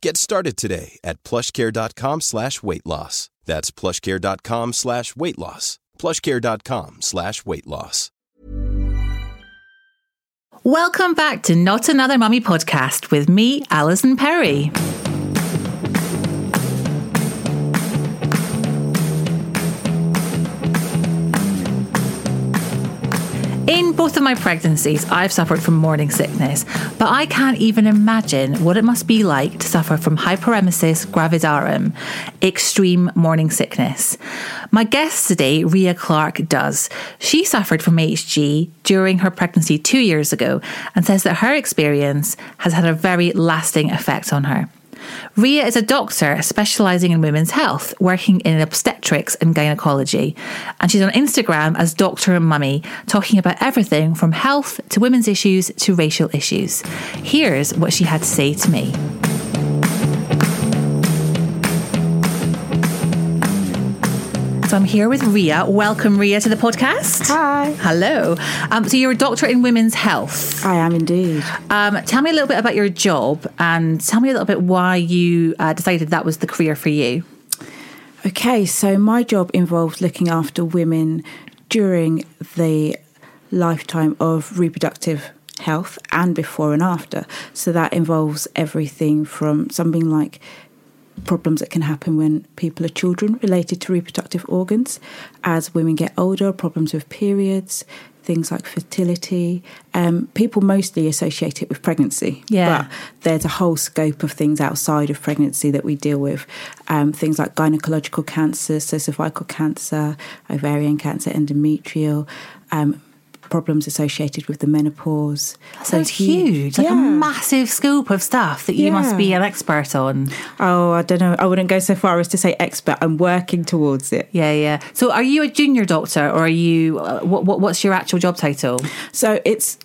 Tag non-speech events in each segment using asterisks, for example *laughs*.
Get started today at plushcare.com slash weight loss. That's plushcare.com slash weight loss. plushcare.com slash weight loss. Welcome back to Not Another Mummy podcast with me, Alison Perry. In both of my pregnancies, I've suffered from morning sickness, but I can't even imagine what it must be like to suffer from hyperemesis gravidarum, extreme morning sickness. My guest today, Ria Clark, does. She suffered from HG during her pregnancy two years ago and says that her experience has had a very lasting effect on her. Ria is a doctor specialising in women's health, working in obstetrics and gynecology. And she's on Instagram as Dr. and Mummy, talking about everything from health to women's issues to racial issues. Here's what she had to say to me. So I'm here with Ria. Welcome, Ria, to the podcast. Hi. Hello. Um, so you're a doctor in women's health. I am indeed. Um, tell me a little bit about your job and tell me a little bit why you uh, decided that was the career for you. Okay, so my job involves looking after women during the lifetime of reproductive health and before and after. So that involves everything from something like problems that can happen when people are children related to reproductive organs. As women get older, problems with periods, things like fertility. Um, people mostly associate it with pregnancy. Yeah. But there's a whole scope of things outside of pregnancy that we deal with. Um, things like gynecological cancer, cervical cancer, ovarian cancer, endometrial. Um, problems associated with the menopause. That sounds huge. Like a massive scope of stuff that you must be an expert on. Oh, I don't know. I wouldn't go so far as to say expert. I'm working towards it. Yeah, yeah. So, are you a junior doctor, or are you? Uh, what, what What's your actual job title? So it's.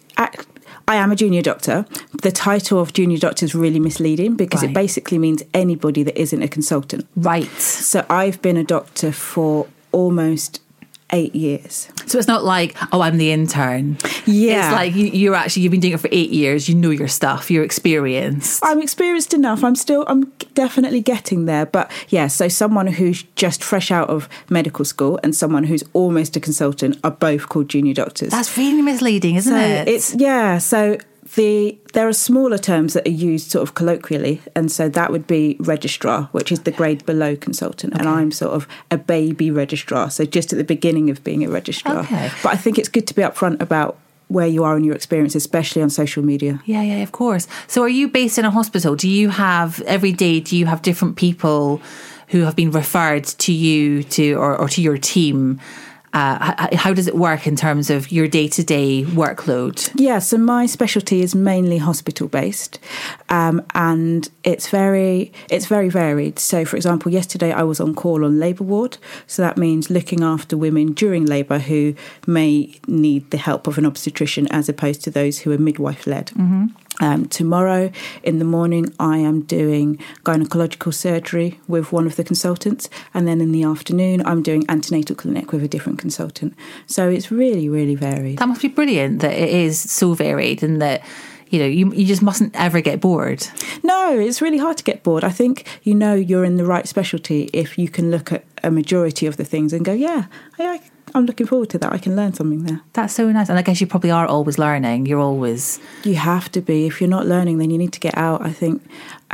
I am a junior doctor. The title of junior doctor is really misleading because Right. it basically means anybody that isn't a consultant. Right. So I've been a doctor for almost eight years. So it's not like, oh, I'm the intern. Yeah. It's like you, you're actually you've been doing it for eight years. You know your stuff. You're experienced. I'm experienced enough. I'm still, I'm definitely getting there. But yeah, so someone who's just fresh out of medical school and someone who's almost a consultant are both called junior doctors. That's really misleading, isn't so it? it's yeah. So the there are smaller terms that are used sort of colloquially, and so that would be registrar, which is the grade below consultant, and I'm sort of a baby registrar, so just at the beginning of being a registrar. Okay. But I think it's good to be upfront about where you are in your experience, especially on social media. Yeah, yeah, of course. So, are you based in a hospital? Do you have every day? Do you have different people who have been referred to you to or, or to your team? Uh, how does it work in terms of your day to day workload? Yeah, so my specialty is mainly hospital based, um, and it's very it's very varied. So, for example, yesterday I was on call on labour ward, so that means looking after women during labour who may need the help of an obstetrician as opposed to those who are midwife led. Um, tomorrow in the morning, I am doing gynecological surgery with one of the consultants, and then in the afternoon, I'm doing antenatal clinic with a different consultant. So it's really, really varied. That must be brilliant that it is so varied and that you know you you just mustn't ever get bored. No, it's really hard to get bored. I think you know you're in the right specialty if you can look at a majority of the things and go, yeah, I, I'm looking forward to that. I can learn something there. That's so nice. And I guess you probably are always learning. You're always. You have to be. If you're not learning, then you need to get out. I think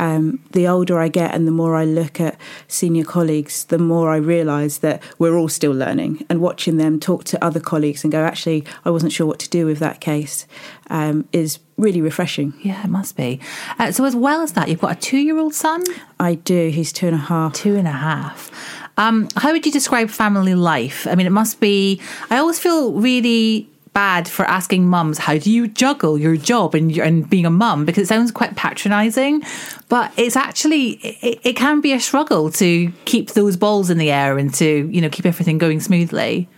um, the older I get and the more I look at senior colleagues, the more I realise that we're all still learning and watching them talk to other colleagues and go, actually, I wasn't sure what to do with that case um, is really refreshing. Yeah, it must be. Uh, so, as well as that, you've got a two year old son? I do. He's two and a half. Two and a half. Um, how would you describe family life? I mean, it must be. I always feel really bad for asking mums how do you juggle your job and and being a mum because it sounds quite patronizing but it's actually it, it, can be a struggle to keep those balls in the air and to you know keep everything going smoothly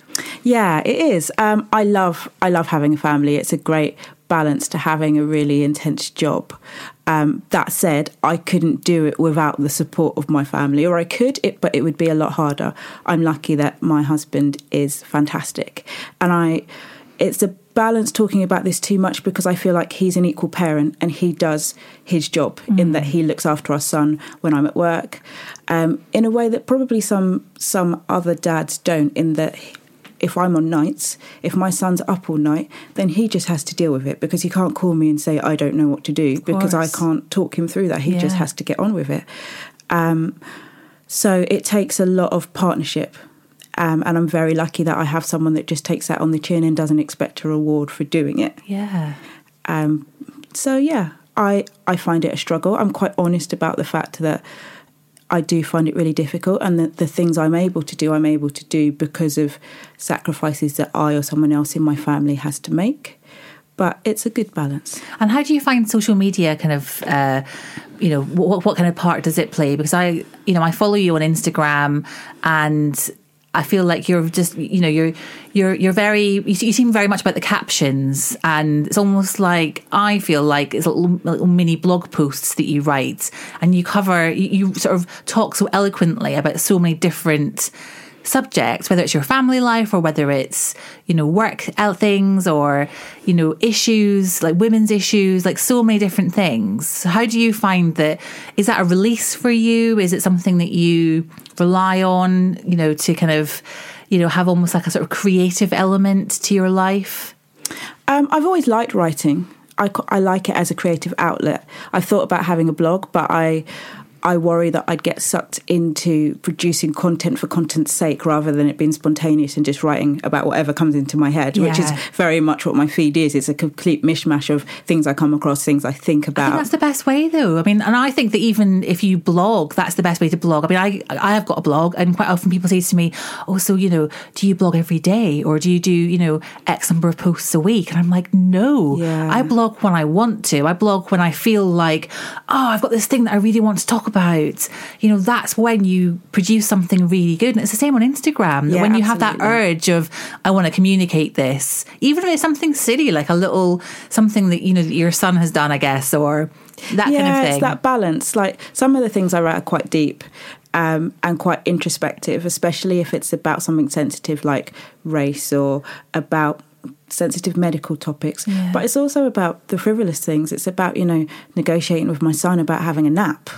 yeah it is um, i love i love having a family it's a great balance to having a really intense job um, that said, I couldn't do it without the support of my family, or I could, it, but it would be a lot harder. I'm lucky that my husband is fantastic, and I. It's a balance talking about this too much because I feel like he's an equal parent and he does his job mm. in that he looks after our son when I'm at work, um, in a way that probably some some other dads don't. In that if I'm on nights, if my son's up all night, then he just has to deal with it because he can't call me and say, I don't know what to do because I can't talk him through that. He yeah. just has to get on with it. Um, so it takes a lot of partnership. Um, and I'm very lucky that I have someone that just takes that on the chin and doesn't expect a reward for doing it. Yeah. Um, so yeah, I I find it a struggle. I'm quite honest about the fact that I do find it really difficult. And the, the things I'm able to do, I'm able to do because of sacrifices that I or someone else in my family has to make. But it's a good balance. And how do you find social media kind of, uh, you know, what, what kind of part does it play? Because I, you know, I follow you on Instagram and I feel like you're just, you know, you're you're you're very you, you, seem very much about the captions, and it's almost like I feel like it's little, little mini blog posts that you write, and you cover you, you sort of talk so eloquently about so many different subjects, whether it's your family life or whether it's, you know, work out things or, you know, issues like women's issues, like so many different things. How do you find that? Is that a release for you? Is it something that you rely on, you know, to kind of, you know, have almost like a sort of creative element to your life? Um, I've always liked writing. I, I like it as a creative outlet. I've thought about having a blog, but I I worry that I'd get sucked into producing content for content's sake rather than it being spontaneous and just writing about whatever comes into my head, yeah. which is very much what my feed is. It's a complete mishmash of things I come across, things I think about. I think that's the best way, though. I mean, and I think that even if you blog, that's the best way to blog. I mean, I I have got a blog, and quite often people say to me, "Oh, so you know, do you blog every day, or do you do you know X number of posts a week?" And I'm like, "No, yeah. I blog when I want to. I blog when I feel like, oh, I've got this thing that I really want to talk about." About, you know, that's when you produce something really good. And it's the same on Instagram. Yeah, when you absolutely. have that urge of, I want to communicate this, even if it's something silly, like a little something that, you know, that your son has done, I guess, or that yeah, kind of thing. It's that balance. Like some of the things I write are quite deep. Um, and quite introspective, especially if it's about something sensitive like race or about sensitive medical topics. Yeah. But it's also about the frivolous things. It's about, you know, negotiating with my son about having a nap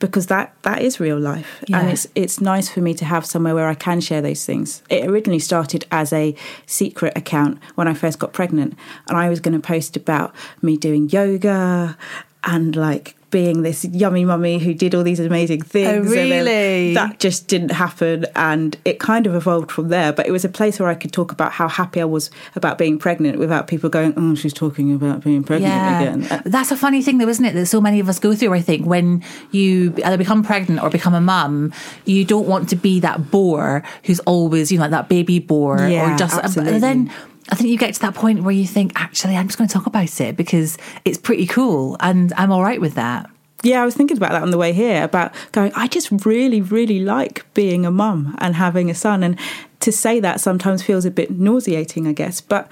because that that is real life yeah. and it's it's nice for me to have somewhere where I can share those things. It originally started as a secret account when I first got pregnant and I was going to post about me doing yoga and like being this yummy mummy who did all these amazing things. Oh, really? that just didn't happen. And it kind of evolved from there. But it was a place where I could talk about how happy I was about being pregnant without people going, oh, she's talking about being pregnant yeah. again. Uh, That's a funny thing, though, isn't it? That so many of us go through, I think, when you either become pregnant or become a mum, you don't want to be that bore who's always, you know, like that baby bore yeah, or just. Absolutely. then I think you get to that point where you think, actually, I'm just going to talk about it because it's pretty cool and I'm all right with that. Yeah, I was thinking about that on the way here about going, I just really, really like being a mum and having a son. And to say that sometimes feels a bit nauseating, I guess. But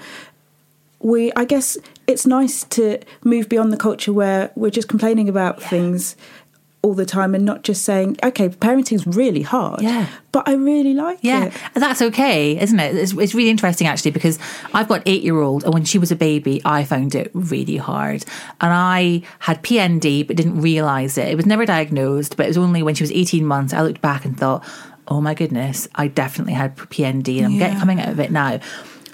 we, I guess it's nice to move beyond the culture where we're just complaining about yeah. things all the time and not just saying, okay, parenting's really hard. Yeah. But I really like yeah. it. Yeah. That's okay, isn't it? It's, it's really interesting actually because I've got eight year old and when she was a baby, I found it really hard. And I had PND but didn't realise it. It was never diagnosed, but it was only when she was 18 months I looked back and thought, oh my goodness, I definitely had PND and I'm Yeah. getting coming out of it now.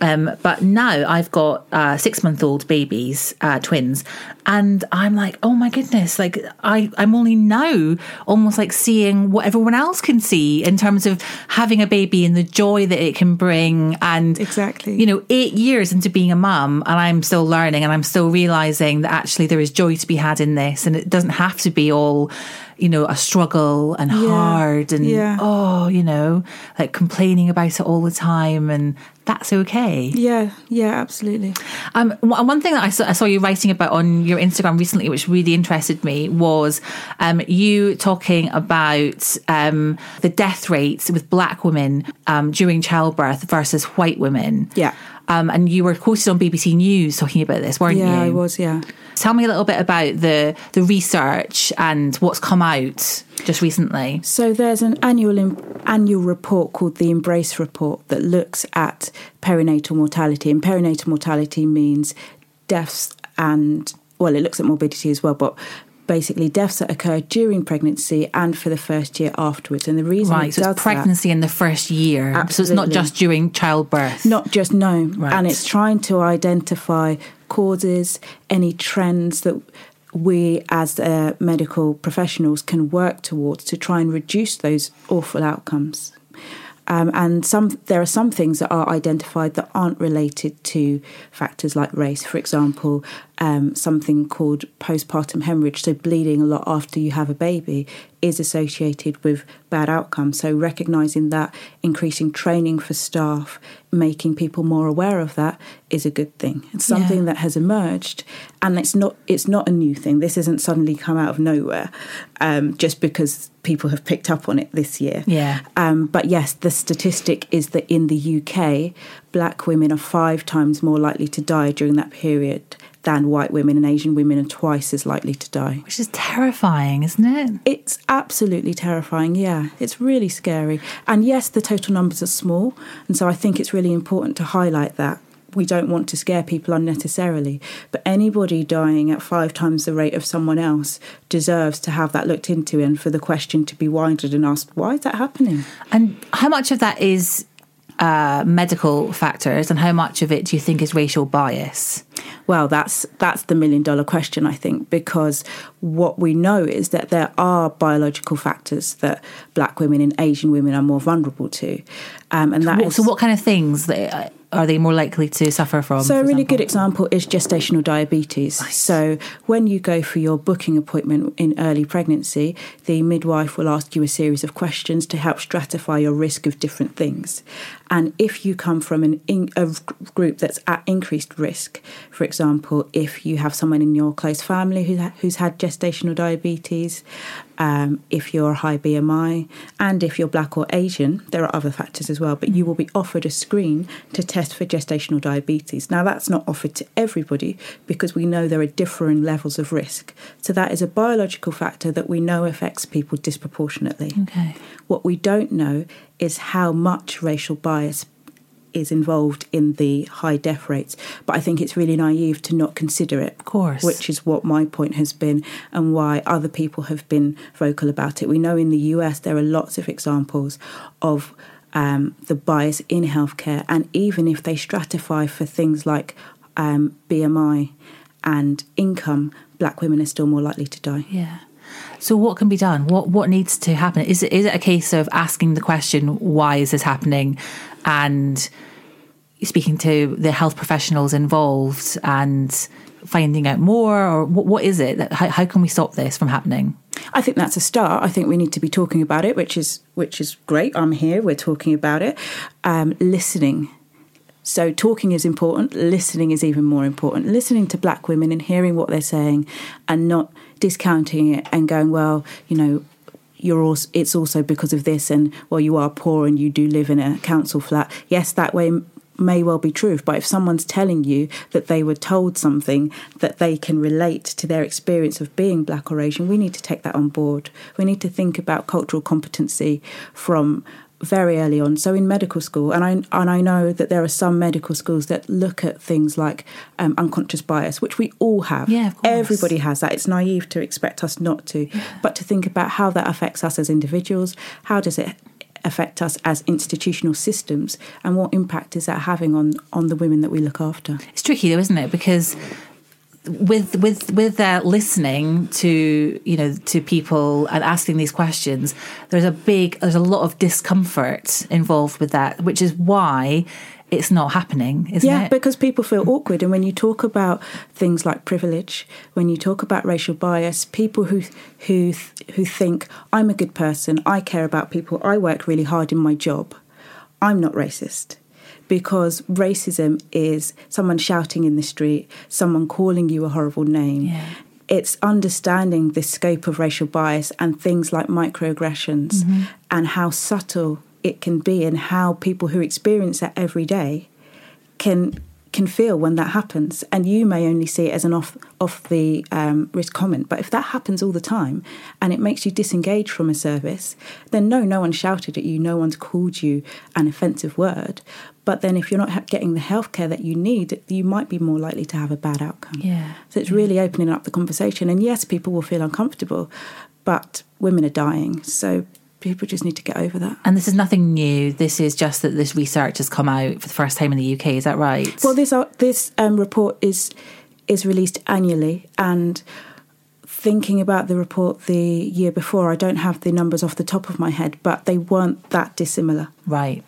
Um, but now I've got uh, six month old babies, uh, twins, and I'm like, oh my goodness, like I, I'm only now almost like seeing what everyone else can see in terms of having a baby and the joy that it can bring. And Exactly. you know, eight years into being a mum, and I'm still learning and I'm still realizing that actually there is joy to be had in this, and it doesn't have to be all, you know, a struggle and hard and Yeah. oh, you know, like complaining about it all the time, and that's okay. Yeah, yeah, absolutely. Um, one thing that I saw, I saw you writing about on your Instagram recently, which really interested me, was um, you talking about um, the death rates with black women um, during childbirth versus white women. Yeah. Um, and you were quoted on BBC News talking about this, weren't Yeah, you? Yeah, I was, yeah. Tell me a little bit about the the research and what's come out just recently. So there's an annual annual report called the MBRRACE Report that looks at perinatal mortality, and perinatal mortality means deaths and well, it looks at morbidity as well, but basically deaths that occur during pregnancy and for the first year afterwards. And the reason Right, it so it's pregnancy in the first year. absolutely. So it's not just during childbirth. not just no, Right. and it's trying to identify causes, any trends that we as uh, medical professionals can work towards to try and reduce those awful outcomes. Um, and some there are some things that are identified that aren't related to factors like race. For example, um, something called postpartum hemorrhage, so bleeding a lot after you have a baby, is associated with bad outcomes. So recognizing that, increasing training for staff, making people more aware of that is a good thing. It's something Yeah. that has emerged, and it's not it's not a new thing. This hasn't suddenly come out of nowhere, um, just because people have picked up on it this year. Yeah. Um, but yes, the statistic is that in the UK, black women are five times more likely to die during that period than white women, and Asian women are twice as likely to die. Which is terrifying, isn't it? It's absolutely terrifying. Yeah, it's really scary. And yes, the total numbers are small. And so I think it's really important to highlight that. We don't want to scare people unnecessarily. But anybody dying at five times the rate of someone else deserves to have that looked into and for the question to be widened and asked, why is that happening? And how much of that is uh, medical factors, and how much of it do you think is racial bias? Well, that's that's the million dollar question, I think, because what we know is that there are biological factors that black women and Asian women are more vulnerable to, um, and that What- is so, what kind of things that, uh, are they more likely to suffer from? So, a really example? good example is gestational diabetes. So, when you go for your booking appointment in early pregnancy, the midwife will ask you a series of questions to help stratify your risk of different things. And if you come from an in, a group that's at increased risk, for example, if you have someone in your close family who, who's had gestational diabetes, um, if you're high BMI, and if you're black or Asian, there are other factors as well, but you will be offered a screen to test for gestational diabetes. Now, that's not offered to everybody because we know there are differing levels of risk. So, that is a biological factor that we know affects people disproportionately. Okay. What we don't know is how much racial bias is involved in the high death rates. But I think it's really naive to not consider it. Of course. Which is what my point has been and why other people have been vocal about it. We know in the US there are lots of examples of um, the bias in healthcare, and even if they stratify for things like um, BMI and income, black women are still more likely to die. Yeah. So what can be done? What what needs to happen? Is it is it a case of asking the question why is this happening, and speaking to the health professionals involved and finding out more, or what, what is it? That, how, how can we stop this from happening? I think that's a start. I think we need to be talking about it, which is which is great. I'm here. We're talking about it. Um, listening. So talking is important. Listening is even more important. Listening to black women and hearing what they're saying, and not discounting it and going, well, you know, you're also it's also because of this, and well, you are poor and you do live in a council flat. Yes, that way may well be true, but if someone's telling you that they were told something that they can relate to their experience of being black or Asian, we need to take that on board. We need to think about cultural competency from very early on. So in medical school, and I and I know that there are some medical schools that look at things like um, unconscious bias, which we all have. Yeah, of course. Everybody has that. It's naive to expect us not to, but to think about how that affects us as individuals. How does it affect us as institutional systems, and what impact is that having on on the women that we look after? It's tricky though, isn't it? Because with with with uh, listening to you know to people and asking these questions there's a big there's a lot of discomfort involved with that which is why it's not happening isn't yeah, it? because people feel awkward. And when you talk about things like privilege when you talk about racial bias people who who who think I'm a good person I care about people I work really hard in my job I'm not racist because racism is someone shouting in the street, someone calling you a horrible name. Yeah. It's understanding the scope of racial bias and things like microaggressions mm-hmm. and how subtle it can be, and how people who experience that every day can can feel when that happens. And you may only see it as an off off the um, wrist comment, but if that happens all the time and it makes you disengage from a service, then no, no one shouted at you, no one's called you an offensive word. But then, if you're not getting the healthcare that you need, you might be more likely to have a bad outcome. Yeah. So it's yeah. really opening up the conversation. And yes, people will feel uncomfortable, but women are dying. So people just need to get over that. And this is nothing new. This is just that this research has come out for the first time in the UK. Is that right? Well, this uh, this um, report is is released annually, and thinking about the report the year before, I don't have the numbers off the top of my head, but they weren't that dissimilar. Right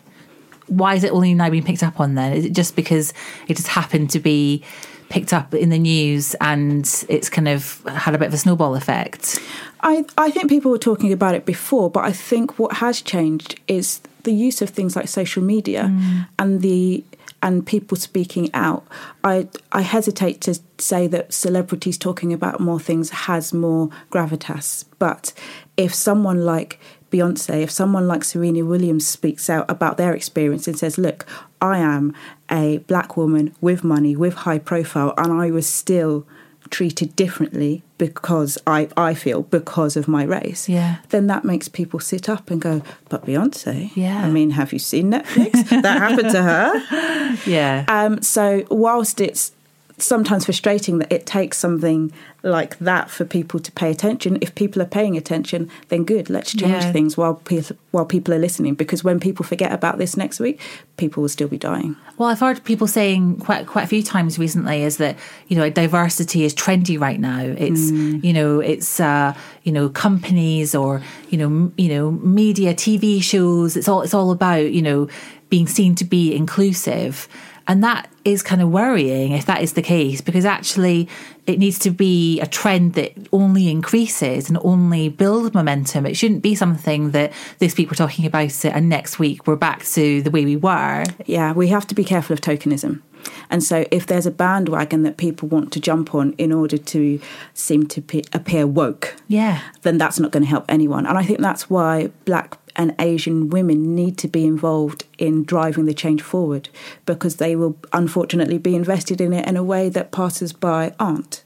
why is it only now being picked up on then? Is it just because it just happened to be picked up in the news and it's kind of had a bit of a snowball effect? I, I think people were talking about it before, but I think what has changed is the use of things like social media mm. and the and people speaking out. I I hesitate to say that celebrities talking about more things has more gravitas, but if someone like Beyonce, if someone like Serena Williams speaks out about their experience and says, Look, I am a black woman with money, with high profile, and I was still treated differently because I, I feel because of my race, yeah. then that makes people sit up and go, But Beyonce? Yeah. I mean, have you seen Netflix? that happened to her. *laughs* Yeah. Um, so whilst it's sometimes frustrating that it takes something like that for people to pay attention. If people are paying attention, then good. Let's change yeah. things while people while people are listening. Because when people forget about this next week, people will still be dying. Well, I've heard people saying quite quite a few times recently is that you know diversity is trendy right now. It's mm. you know it's uh, you know companies or you know m- you know media, TV shows. It's all it's all about you know being seen to be inclusive. And that is kind of worrying if that is the case, because actually it needs to be a trend that only increases and only builds momentum. It shouldn't be something that this week we're talking about it and next week we're back to the way we were. Yeah, we have to be careful of tokenism. And so, if there's a bandwagon that people want to jump on in order to seem to pe- appear woke, yeah, then that's not going to help anyone. And I think that's why black and Asian women need to be involved in driving the change forward because they will unfortunately be invested in it in a way that passers by aren't.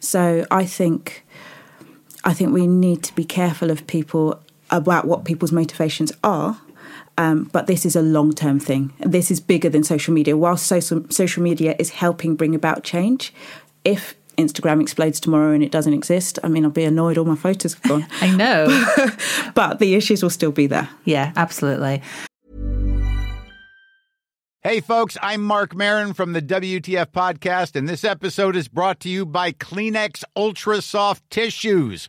So I think I think we need to be careful of people about what people's motivations are. Um, but this is a long term thing. This is bigger than social media. Whilst social, social media is helping bring about change, if Instagram explodes tomorrow and it doesn't exist, I mean, I'll be annoyed all my photos have gone. *laughs* I know. *laughs* but the issues will still be there. Yeah, absolutely. Hey, folks, I'm Marc Maron from the WTF Podcast, and this episode is brought to you by Kleenex Ultra Soft Tissues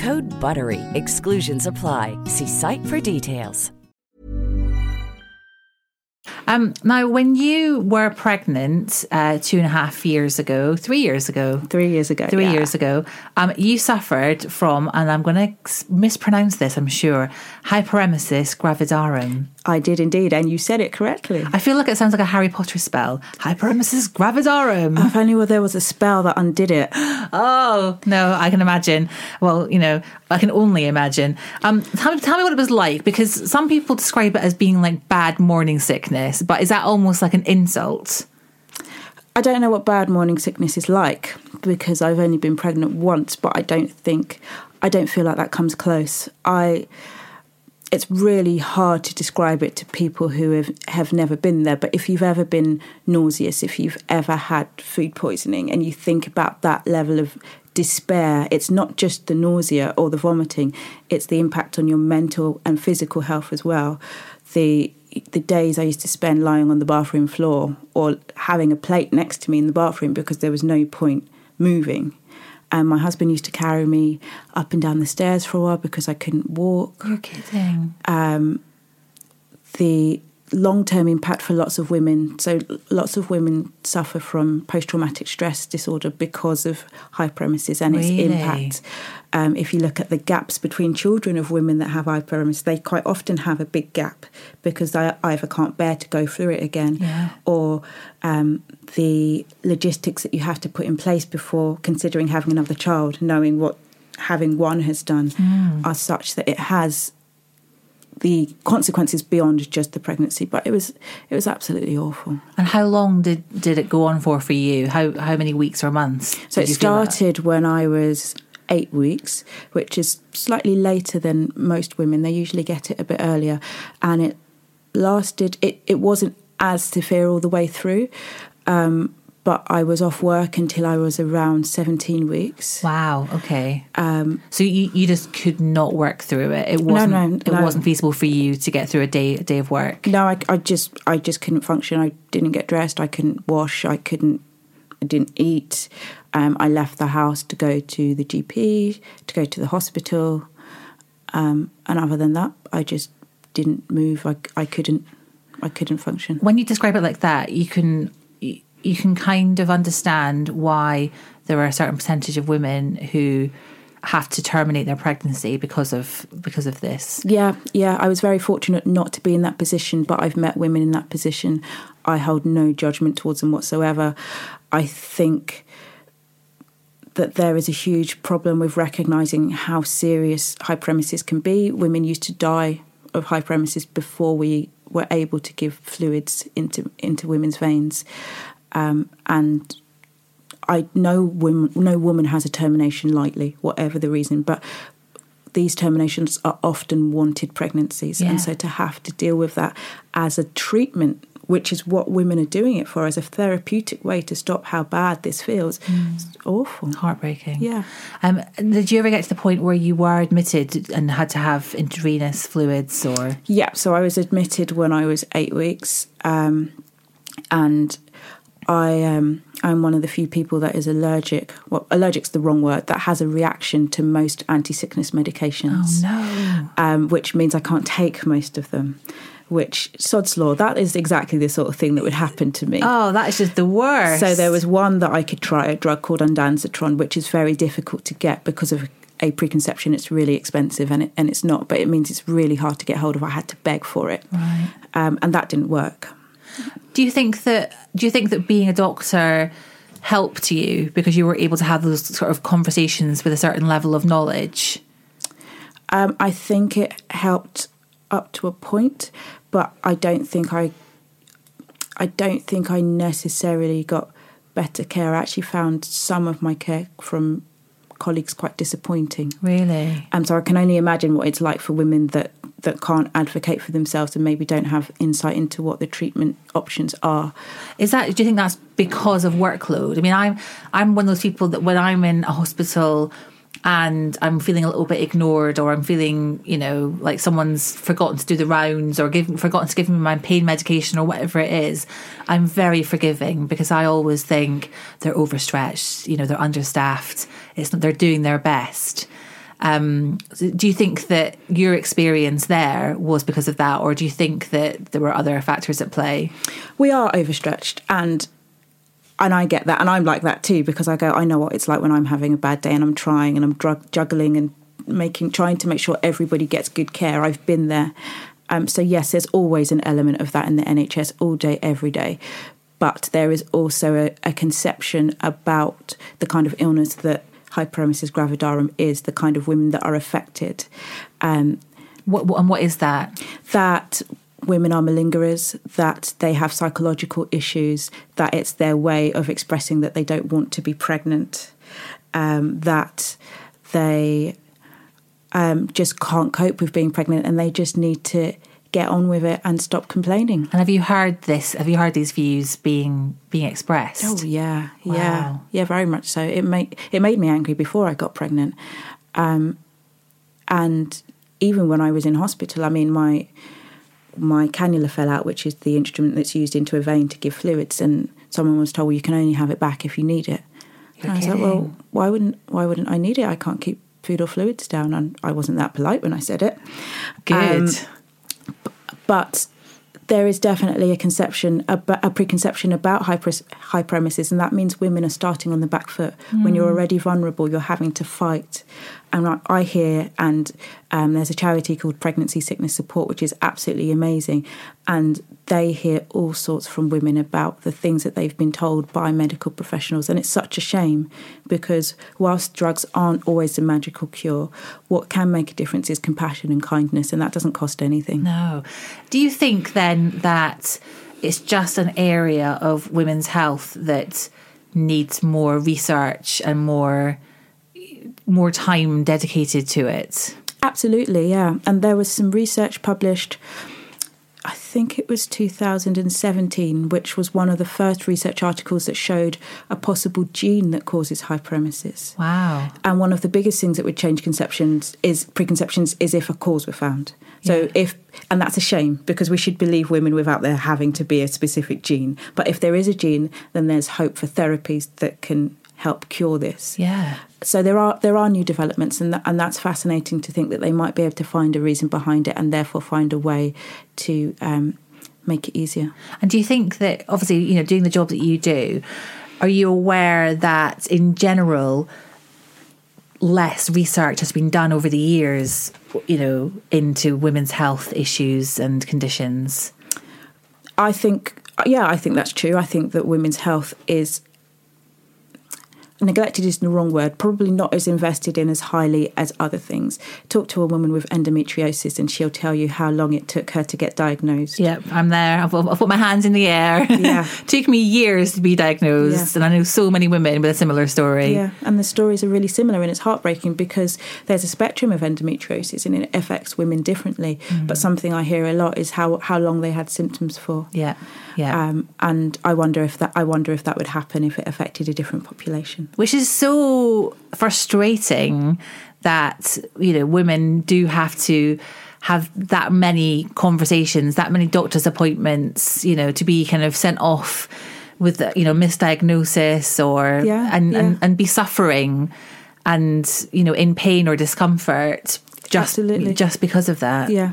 Code BUTTERY. Exclusions apply. See site for details. Um, now, when you were pregnant uh, two and a half years ago, three years ago, Three years ago. three yeah. years ago, um, you suffered from, and I'm going to mispronounce this, I'm sure, hyperemesis gravidarum. I did indeed, and you said it correctly. I feel like it sounds like a Harry Potter spell. Hyperemesis gravidarum. If only there was a spell that undid it. *gasps* Oh no, I can imagine. Well, you know, I can only imagine. Um, tell, tell me what it was like because some people describe it as being like bad morning sickness, but is that almost like an insult? I don't know what bad morning sickness is like because I've only been pregnant once, but I don't think I don't feel like that comes close. I it's really hard to describe it to people who have, have never been there. But if you've ever been nauseous, if you've ever had food poisoning, and you think about that level of despair, it's not just the nausea or the vomiting, it's the impact on your mental and physical health as well. The the days I used to spend lying on the bathroom floor or having a plate next to me in the bathroom because there was no point moving. And my husband used to carry me up and down the stairs for a while because I couldn't walk You're kidding. Um, the long term impact for lots of women. So, lots of women suffer from post traumatic stress disorder because of hyperemesis and its impact. Um, if you look at the gaps between children of women that have hyperemesis, they quite often have a big gap because they either can't bear to go through it again Yeah. or um, the logistics that you have to put in place before considering having another child, knowing what having one has done, are such that it has the consequences beyond just the pregnancy. But it was it was absolutely awful. And how long did, did it go on for for you? How how many weeks or months? So it you feel that? started when I was eight weeks, which is slightly later than most women. They usually get it a bit earlier, and it lasted. It it wasn't as severe all the way through. Um, but I was off work until I was around 17 weeks. Wow. Okay. Um, so you, you just could not work through it. It No, wasn't. no, it no. wasn't feasible for you to get through a day a day of work. No, I, I just I just couldn't function. I didn't get dressed. I couldn't wash. I couldn't. I didn't eat. Um, I left the house to go to the GP, to go to the hospital, um, and other than that, I just didn't move. I, I couldn't. I couldn't function. When you describe it like that, you can you, can kind of understand why there are a certain percentage of women who have to terminate their pregnancy because of because of this. Yeah, yeah. I was very fortunate not to be in that position, but I've met women in that position. I hold no judgment towards them whatsoever. I think that there is a huge problem with recognizing how serious hyperemesis can be. Women used to die of hyperemesis before we were able to give fluids into into women's veins, um, and I no woman no woman has a termination lightly, whatever the reason, but these terminations are often wanted pregnancies, Yeah. and so to have to deal with that as a treatment, which is what women are doing it for, as a therapeutic way to stop how bad this feels, it's awful. Heartbreaking. Yeah. Um, did you ever get to the point where you were admitted and had to have intravenous fluids or? Yeah, so I was admitted when I was eight weeks, um, and I um, I'm one of the few people that is allergic. Well, allergic's the wrong word. That has a reaction to most anti-sickness medications. no. um, which means I can't take most of them. Which sod's law. That is exactly the sort of thing that would happen to me. Oh, that is just the worst. So there was one that I could try, a drug called ondansetron, which is very difficult to get because of a preconception. It's really expensive, and it, and it's not. But it means it's really hard to get hold of. I had to beg for it, Right. um, and that didn't work. Do you think that do you think that being a doctor helped you because you were able to have those sort of conversations with a certain level of knowledge? Um, I think it helped up to a point, but I don't think I. I don't think I necessarily got better care. I actually found some of my care from colleagues quite disappointing. Really? Um, so I can only imagine what it's like for women that, that can't advocate for themselves and maybe don't have insight into what the treatment options are. Is that do you think that's because of workload? I mean, I'm I'm one of those people that when I'm in a hospital and I'm feeling a little bit ignored or I'm feeling, you know, like someone's forgotten to do the rounds or give, forgotten to give me my pain medication or whatever it is, I'm very forgiving because I always think they're overstretched, you know, they're understaffed. It's not, they're doing their best. Um, do you think that your experience there was because of that, or do you think that there were other factors at play? We are overstretched, and and I get that, and I'm like that too because I go, I know what it's like when I'm having a bad day and I'm trying and I'm drug- juggling and making trying to make sure everybody gets good care. I've been there. Um, so yes, there's always an element of that in the NHS all day, every day. But there is also a, a conception about the kind of illness that hyperemesis gravidarum is, the kind of women that are affected. Um, what, and what is that? That women are malingerers, that they have psychological issues, that it's their way of expressing that they don't want to be pregnant, um, that they um, just can't cope with being pregnant and they just need to get on with it and stop complaining. And have you heard this? Have you heard these views being being expressed? Oh yeah, wow. yeah, yeah, very much so. It made it made me angry before I got pregnant, um, and even when I was in hospital. I mean, my my cannula fell out, which is the instrument that's used into a vein to give fluids, and someone was told, "Well, you can only have it back if you need it." and I was like, "Well, why wouldn't why wouldn't I need it? I can't keep food or fluids down." And I wasn't that polite when I said it. Good. Um, but there is definitely a conception, a, a preconception about hyper, hyperemesis, and that means women are starting on the back foot. Mm. When you're hmm. already vulnerable, you're having to fight and I, hear, and um, there's a charity called Pregnancy Sickness Support, which is absolutely amazing. And they hear all sorts from women about the things that they've been told by medical professionals. And it's such a shame because whilst drugs aren't always the magical cure, what can make a difference is compassion and kindness, and that doesn't cost anything. No. Do you think then that it's just an area of women's health that needs more research and more? More time dedicated to it. Absolutely, yeah. And there was some research published, I think it was 2017, which was one of the first research articles that showed a possible gene that causes hyperemesis. Wow. And one of the biggest things that would change conceptions is preconceptions is if a cause were found. So yeah. if and that's a shame because we should believe women without there having to be a specific gene. But if there is a gene, then there's hope for therapies that can help cure this. Yeah. So there are there are new developments, and that, and that's fascinating to think that they might be able to find a reason behind it, and therefore find a way to um, make it easier. And do you think that obviously you know doing the job that you do, are you aware that in general? less research has been done over the years, you know, into women's health issues and conditions? I think, yeah, I think that's true. I think that women's health is neglected is the wrong word, probably not as invested in as highly as other things. Talk to a woman with endometriosis and she'll tell you how long it took her to get diagnosed. Yep, I'm there. I've, I've put my hands in the air. *laughs* Yeah. it took me years to be diagnosed, yeah. and I know so many women with a similar story. Yeah, and the stories are really similar, and it's heartbreaking because there's a spectrum of endometriosis and it affects women differently. Mm. But something I hear a lot is how, how long they had symptoms for. Yeah. Yeah. Um, and I wonder if that I wonder if that would happen if it affected a different population. Which is so frustrating that you know women do have to have that many conversations, that many doctor's appointments, you know, to be kind of sent off with you know misdiagnosis or yeah, and, yeah. and and be suffering and you know in pain or discomfort just Absolutely. just because of that. Yeah.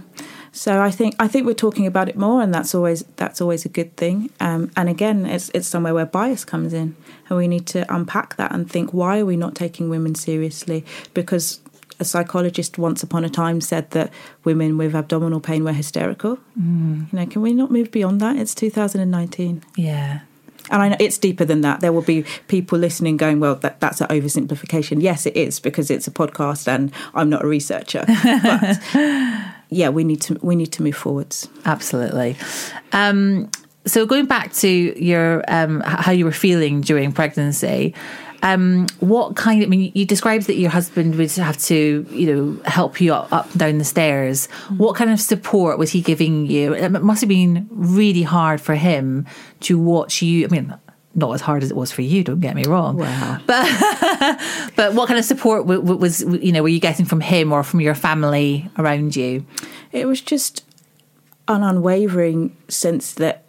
So I think I think we're talking about it more, and that's always that's always a good thing. Um, and again, it's it's somewhere where bias comes in, and we need to unpack that and think why are we not taking women seriously? Because a psychologist once upon a time said that women with abdominal pain were hysterical. Mm. You know, can we not move beyond that? It's 2019. Yeah. And I know it's deeper than that. There will be people listening going, well, that, that's an oversimplification. Yes, it is because it's a podcast and I'm not a researcher. *laughs* But yeah, we need to we need to move forwards. Absolutely. Um, so going back to your um, how you were feeling during pregnancy. Um, what kind of, I mean, you described that your husband would have to, you know, help you up, up down the stairs. Mm-hmm. What kind of support was he giving you? It must have been really hard for him to watch you. I mean, not as hard as it was for you. Don't get me wrong. Wow. But *laughs* but what kind of support was you know were you getting from him or from your family around you? It was just an unwavering sense that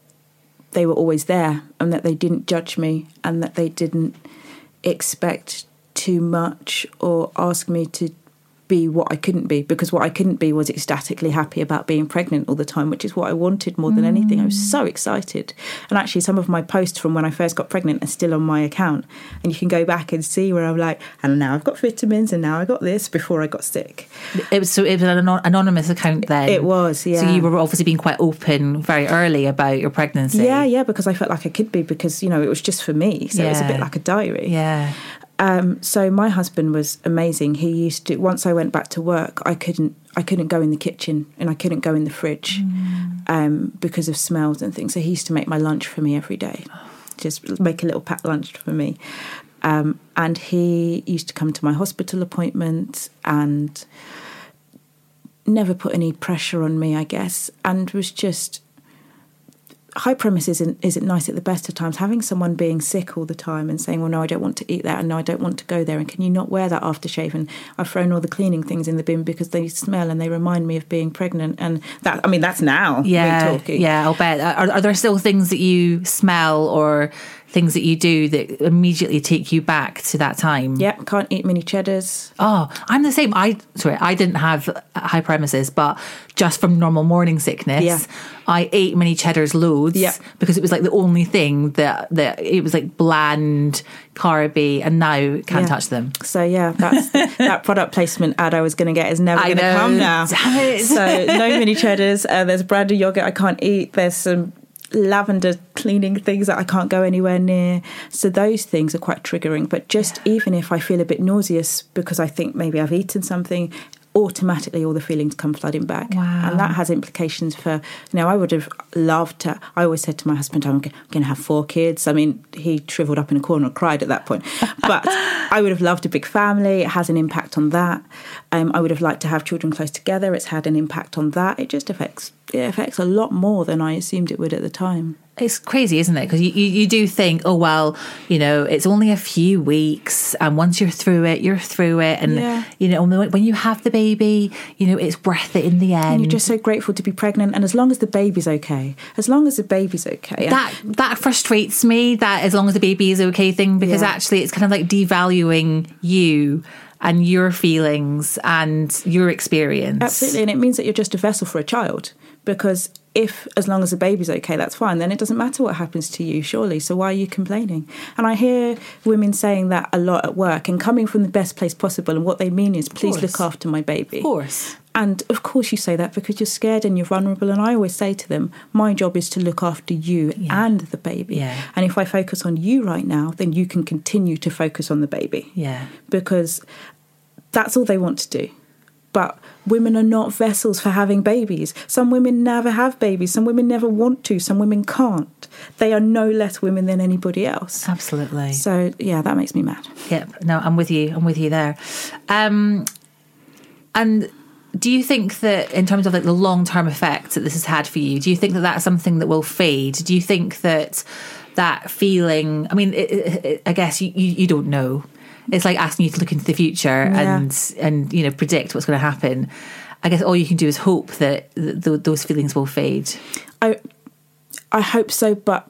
they were always there and that they didn't judge me and that they didn't expect too much or ask me to be what I couldn't be because what I couldn't be was ecstatically happy about being pregnant all the time, which is what I wanted more than anything. I was so excited. And actually, some of my posts from when I first got pregnant are still on my account. And you can go back and see where I'm like, and now I've got vitamins and now I got this before I got sick. It was so it was an anonymous account then. It was, yeah. So you were obviously being quite open very early about your pregnancy. Yeah, yeah, because I felt like I could be because, you know, it was just for me. So it was a bit like a diary. Yeah. Um, so my husband was amazing. He used to once I went back to work, I couldn't I couldn't go in the kitchen and I couldn't go in the fridge um, because of smells and things. So he used to make my lunch for me every day, just make a little packed lunch for me. Um, and he used to come to my hospital appointments and never put any pressure on me, I guess, and was just hyperemesis isn't isn't nice at the best of times. Having someone being sick all the time and saying, "Well, no, I don't want to eat that," and "No, I don't want to go there," and "Can you not wear that aftershave?" and I've thrown all the cleaning things in the bin because they smell and they remind me of being pregnant. And that, I mean, that's now. Yeah. talking. Yeah, I'll bet. Are, are there still things that you smell or things that you do that immediately take you back to that time? Yeah, can't eat mini cheddars. Oh, I'm the same. I sorry, I didn't have hyperemesis, but just from normal morning sickness, Yeah. I ate mini cheddars loads Yeah. because it was like the only thing that that it was like bland, carby, and now can't Yeah. touch them. So yeah, that's *laughs* that product placement ad I was going to get is never going to come now. *laughs* So no mini cheddars. Uh, there's branded yogurt I can't eat. There's some lavender cleaning things that I can't go anywhere near. So those things are quite triggering. But just even if I feel a bit nauseous because I think maybe I've eaten something. Automatically, all the feelings come flooding back, Wow. and that has implications for. You know, I would have loved to. I always said to my husband, "I'm going to have four kids." I mean, he shriveled up in a corner and cried at that point. *laughs* But I would have loved a big family. It has an impact on that. Um, I would have liked to have children close together. It's had an impact on that. It just affects it affects a lot more than I assumed it would at the time. It's crazy, isn't it? Because you, you, you do think, oh, well, you know, it's only a few weeks. And once you're through it, you're through it. And, Yeah. you know, when you have the baby, you know, it's worth it in the end. And you're just so grateful to be pregnant. And as long as the baby's okay, as long as the baby's okay, that that frustrates me that as long as the baby is okay thing because Yeah. actually it's kind of like devaluing you and your feelings and your experience Absolutely, and it means that you're just a vessel for a child. Because if, as long as the baby's okay, that's fine, then it doesn't matter what happens to you, surely. So why are you complaining? And I hear women saying that a lot at work and coming from the best place possible. And what they mean is, please look after my baby. of course And of course, you say that because you're scared and you're vulnerable. And I always say to them, my job is to look after you and the baby. Yeah. And if I focus on you right now, then you can continue to focus on the baby yeah because that's all they want to do. But women are not vessels for having babies. Some women never have babies. Some women never want to. Some women can't. They are no less women than anybody else. absolutely So, yeah, that makes me mad. Yep. No, I'm with you. I'm with you there. Um, and do you think that, in terms of like the long term effects that this has had for you, do you think that that's something that will fade? Do you think that that feeling? I mean, it, it, it- I guess you, you you don't know. It's like asking you to look into the future Yeah. and and you know predict what's going to happen. I guess all you can do is hope that th- th- those feelings will fade. I, I hope so, but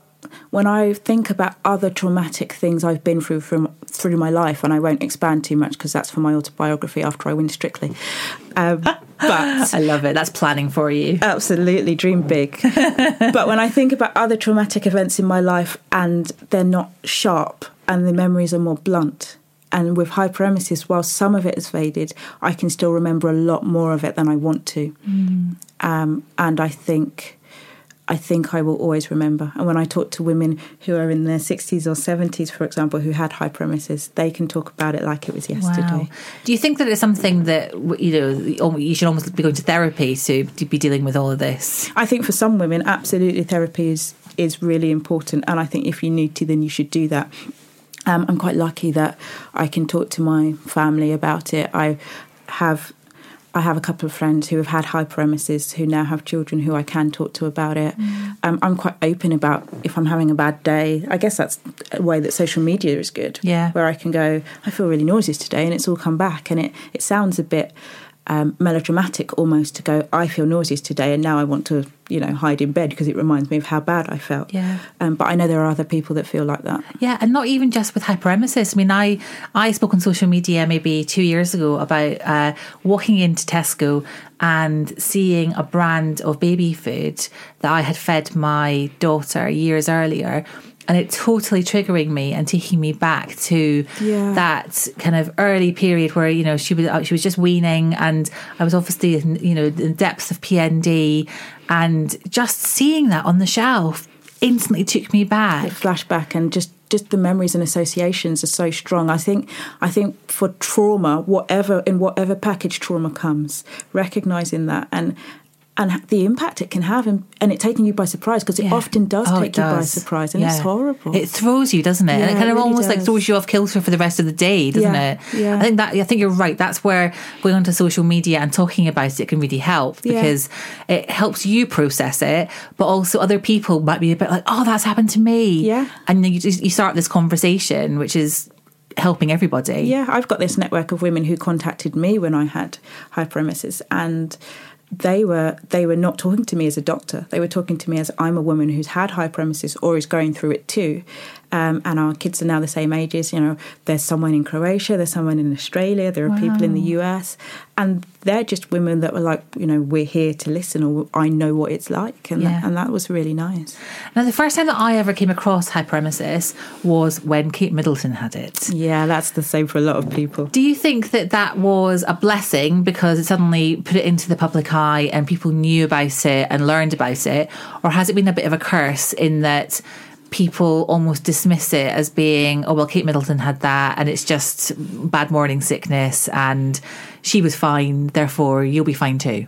when I think about other traumatic things I've been through from through my life, and I won't expand too much because that's for my autobiography after I win Strictly. Um, *laughs* but I love it. That's planning for you. Absolutely, dream big. *laughs* but when I think about other traumatic events in my life and they're not sharp and the memories are more blunt, and with hyperemesis, while some of it has faded, I can still remember a lot more of it than I want to. Um, and I think. I think I will always remember. And when I talk to women who are in their 60s or 70s, for example, who had hyperemesis, they can talk about it like it was yesterday. Wow. Do you think that it's something that you know you should almost be going to therapy to, to be dealing with all of this? I think for some women, absolutely, therapy is is really important, and I think if you need to, then you should do that. Um, I'm quite lucky that I can talk to my family about it. I have. I have a couple of friends who have had hyperemesis who now have children who I can talk to about it. Um, I'm quite open about if I'm having a bad day. I guess that's a way that social media is good. Yeah. Where I can go, I feel really nauseous today, and it's all come back, and it, it sounds a bit um, melodramatic almost to go, I feel nauseous today, and now I want to, you know, hide in bed because it reminds me of how bad I felt. Yeah. Um, but I know there are other people that feel like that. Yeah, and not even just with hyperemesis. I mean, I I spoke on social media maybe two years ago about uh, walking into Tesco and seeing a brand of baby food that I had fed my daughter years earlier. And it totally triggering me and taking me back to Yeah. that kind of early period where you know she was uh, she was just weaning, and I was obviously in, you know the depths of PND, and just seeing that on the shelf instantly took me back. It flashback and just just the memories and associations are so strong. I think I think for trauma, whatever in whatever package trauma comes, recognizing that and and the impact it can have and, and it taking you by surprise because it Yeah. often does Oh, take it you by surprise and it's horrible. It throws you, doesn't it? and it kind it of really almost like throws you off kilter for the rest of the day, doesn't Yeah, it? yeah. I think that I think you're right. That's where going onto social media and talking about it can really help Yeah. because it helps you process it, but also other people might be a bit like, "Oh, that's happened to me." Yeah. and then you just you start this conversation, which is helping everybody. Yeah, I've got this network of women who contacted me when I had hyperemesis and they were they were not talking to me as a doctor. They were talking to me as I'm a woman who's had high hyperemesis or is going through it too. Um, and our kids are now the same ages. You know, there's someone in Croatia, there's someone in Australia, there are people in the US, and they're just women that were like, you know, we're here to listen, or I know what it's like, and Yeah. that, and that was really nice. Now, the first time that I ever came across hyperemesis was when Kate Middleton had it. Yeah, that's the same for a lot of people. Do you think that that was a blessing because it suddenly put it into the public eye and people knew about it and learned about it? Or has it been a bit of a curse in that people almost dismiss it as being, oh, well, Kate Middleton had that and it's just bad morning sickness and she was fine, therefore you'll be fine too?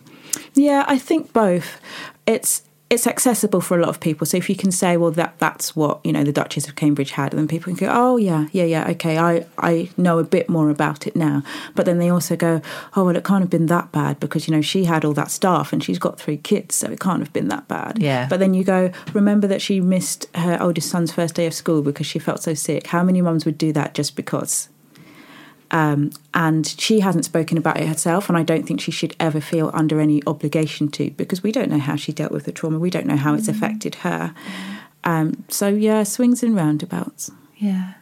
Yeah, I think both. It's it's accessible for a lot of people. So if you can say, well, that that's what you know the Duchess of Cambridge had, then people can go, oh yeah, yeah, yeah, okay, I I know a bit more about it now. But then they also go, oh well, it can't have been that bad because you know she had all that staff and she's got three kids, so it can't have been that bad. Yeah. But then you go, remember that she missed her oldest son's first day of school because she felt so sick. How many mums would do that just because? Um, and she hasn't spoken about it herself, and I don't think she should ever feel under any obligation to because we don't know how she dealt with the trauma. We don't know how it's affected her. Um, so yeah, swings and roundabouts. Yeah.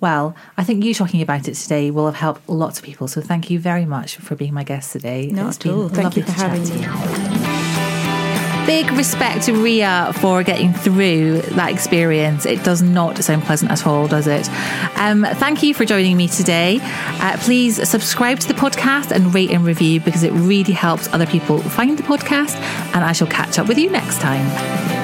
Well, I think you talking about it today will have helped lots of people. So thank you very much for being my guest today. Not It's at been all. Thank you for having me. Big respect to Ria for getting through that experience. It does not sound pleasant at all, does it? Um, thank you for joining me today. Uh, please subscribe to the podcast and rate and review because it really helps other people find the podcast. And I shall catch up with you next time.